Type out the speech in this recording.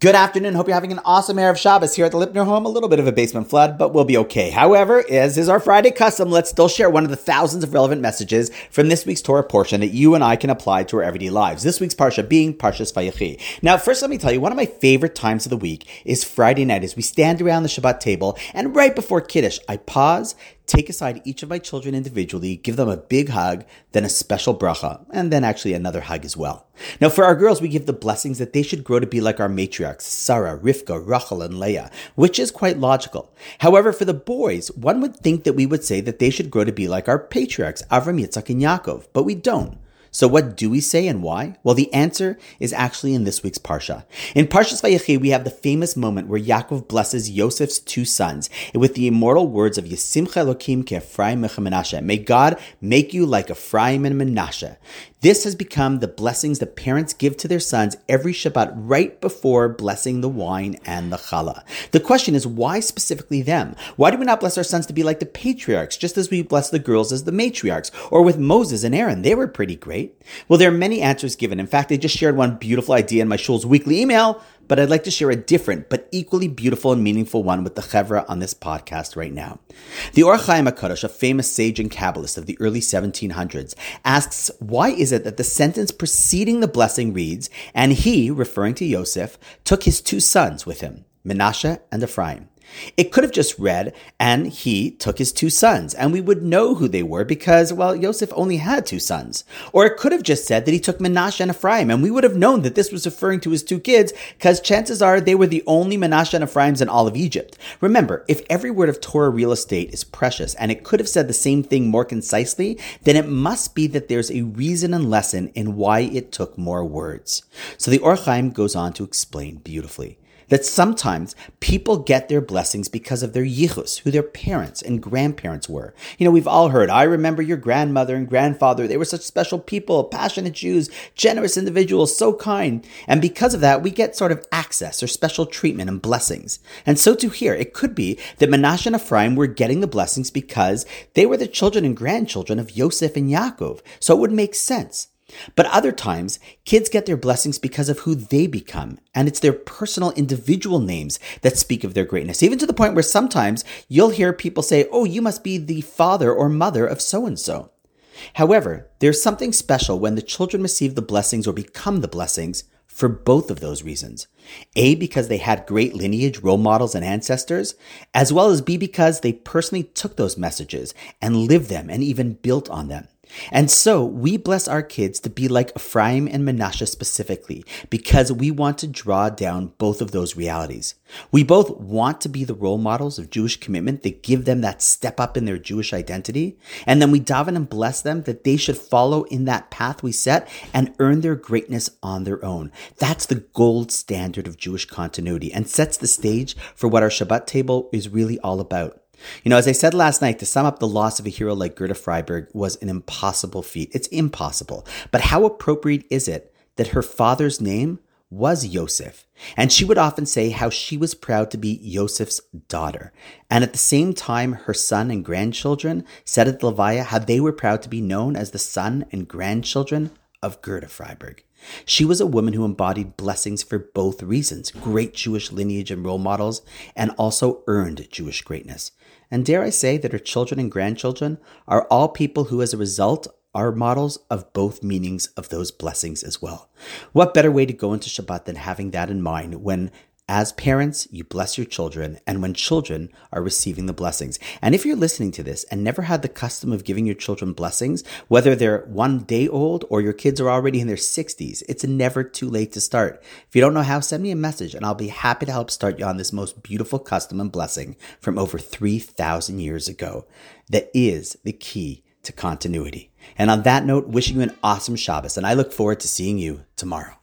Good afternoon. Hope you're having an awesome Erev Shabbos here at the Lipner home. A little bit of a basement flood, but we'll be okay. However, as is our Friday custom, let's still share one of the thousands of relevant messages from this week's Torah portion that you and I can apply to our everyday lives. This week's Parsha being Parshas Vayechi. Now, first, let me tell you, one of my favorite times of the week is Friday night as we stand around the Shabbat table and right before Kiddush, I pause, take aside each of my children individually, give them a big hug, then a special bracha, and then actually another hug as well. Now, for our girls, we give the blessings that they should grow to be like our matriarchs, Sarah, Rivka, Rachel, and Leah, which is quite logical. However, for the boys, one would think that we would say that they should grow to be like our patriarchs, Avram, Yitzchak, and Yaakov, but we don't. So what do we say and why? Well, the answer is actually in this week's Parsha. In Parshas Vayechi, we have the famous moment where Yaakov blesses Yosef's two sons with the immortal words of Yisimcha Elokim Ephraim Menashe. May God make you like Ephraim and Menashe. This has become the blessings that parents give to their sons every Shabbat right before blessing the wine and the challah. The question is, why specifically them? Why do we not bless our sons to be like the patriarchs, just as we bless the girls as the matriarchs? Or with Moses and Aaron, they were pretty great. Well, there are many answers given. In fact, I just shared one beautiful idea in my shul's weekly email but I'd like to share a different but equally beautiful and meaningful one with the Chevra on this podcast right now. The Or Chaim HaKadosh, a famous sage and Kabbalist of the early 1700s, asks why is it that the sentence preceding the blessing reads, and he, referring to Yosef, took his two sons with him, Menashe and Ephraim. It could have just read, and he took his two sons, and we would know who they were because, well, Yosef only had two sons. Or it could have just said that he took Menashe and Ephraim, and we would have known that this was referring to his two kids because chances are they were the only Menashe and Ephraims in all of Egypt. Remember, if every word of Torah real estate is precious and it could have said the same thing more concisely, then it must be that there's a reason and lesson in why it took more words. So the Or Chaim goes on to explain beautifully that sometimes people get their blessings because of their yichus, who their parents and grandparents were. You know, we've all heard, I remember your grandmother and grandfather. They were such special people, passionate Jews, generous individuals, so kind. And because of that, we get sort of access or special treatment and blessings. And so too here, it could be that Menashe and Ephraim were getting the blessings because they were the children and grandchildren of Yosef and Yaakov. So it would make sense. But other times, kids get their blessings because of who they become, and it's their personal individual names that speak of their greatness, even to the point where sometimes you'll hear people say, Oh, you must be the father or mother of so and so. However, there's something special when the children receive the blessings or become the blessings for both of those reasons. A, because they had great lineage, role models, and ancestors, as well as B, because they personally took those messages and lived them and even built on them. And so we bless our kids to be like Ephraim and Menashe specifically because we want to draw down both of those realities. We both want to be the role models of Jewish commitment that give them that step up in their Jewish identity. And then we daven and bless them that they should follow in that path we set and earn their greatness on their own. That's the gold standard of Jewish continuity and sets the stage for what our Shabbat table is really all about. You know, as I said last night, to sum up the loss of a hero like Gerda Frieberg was an impossible feat. It's impossible. But how appropriate is it that her father's name was Yosef? And she would often say how she was proud to be Yosef's daughter. And at the same time, her son and grandchildren said at the Levaya how they were proud to be known as the son and grandchildren of Gerda Frieberg. She was a woman who embodied blessings for both reasons great Jewish lineage and role models, and also earned Jewish greatness. And dare I say that her children and grandchildren are all people who, as a result, are models of both meanings of those blessings as well. What better way to go into Shabbat than having that in mind when as parents, you bless your children, and when children are receiving the blessings. And if you're listening to this and never had the custom of giving your children blessings, whether they're one day old or your kids are already in their 60s, it's never too late to start. If you don't know how, send me a message and I'll be happy to help start you on this most beautiful custom and blessing from over 3,000 years ago that is the key to continuity. And on that note, wishing you an awesome Shabbos, and I look forward to seeing you tomorrow.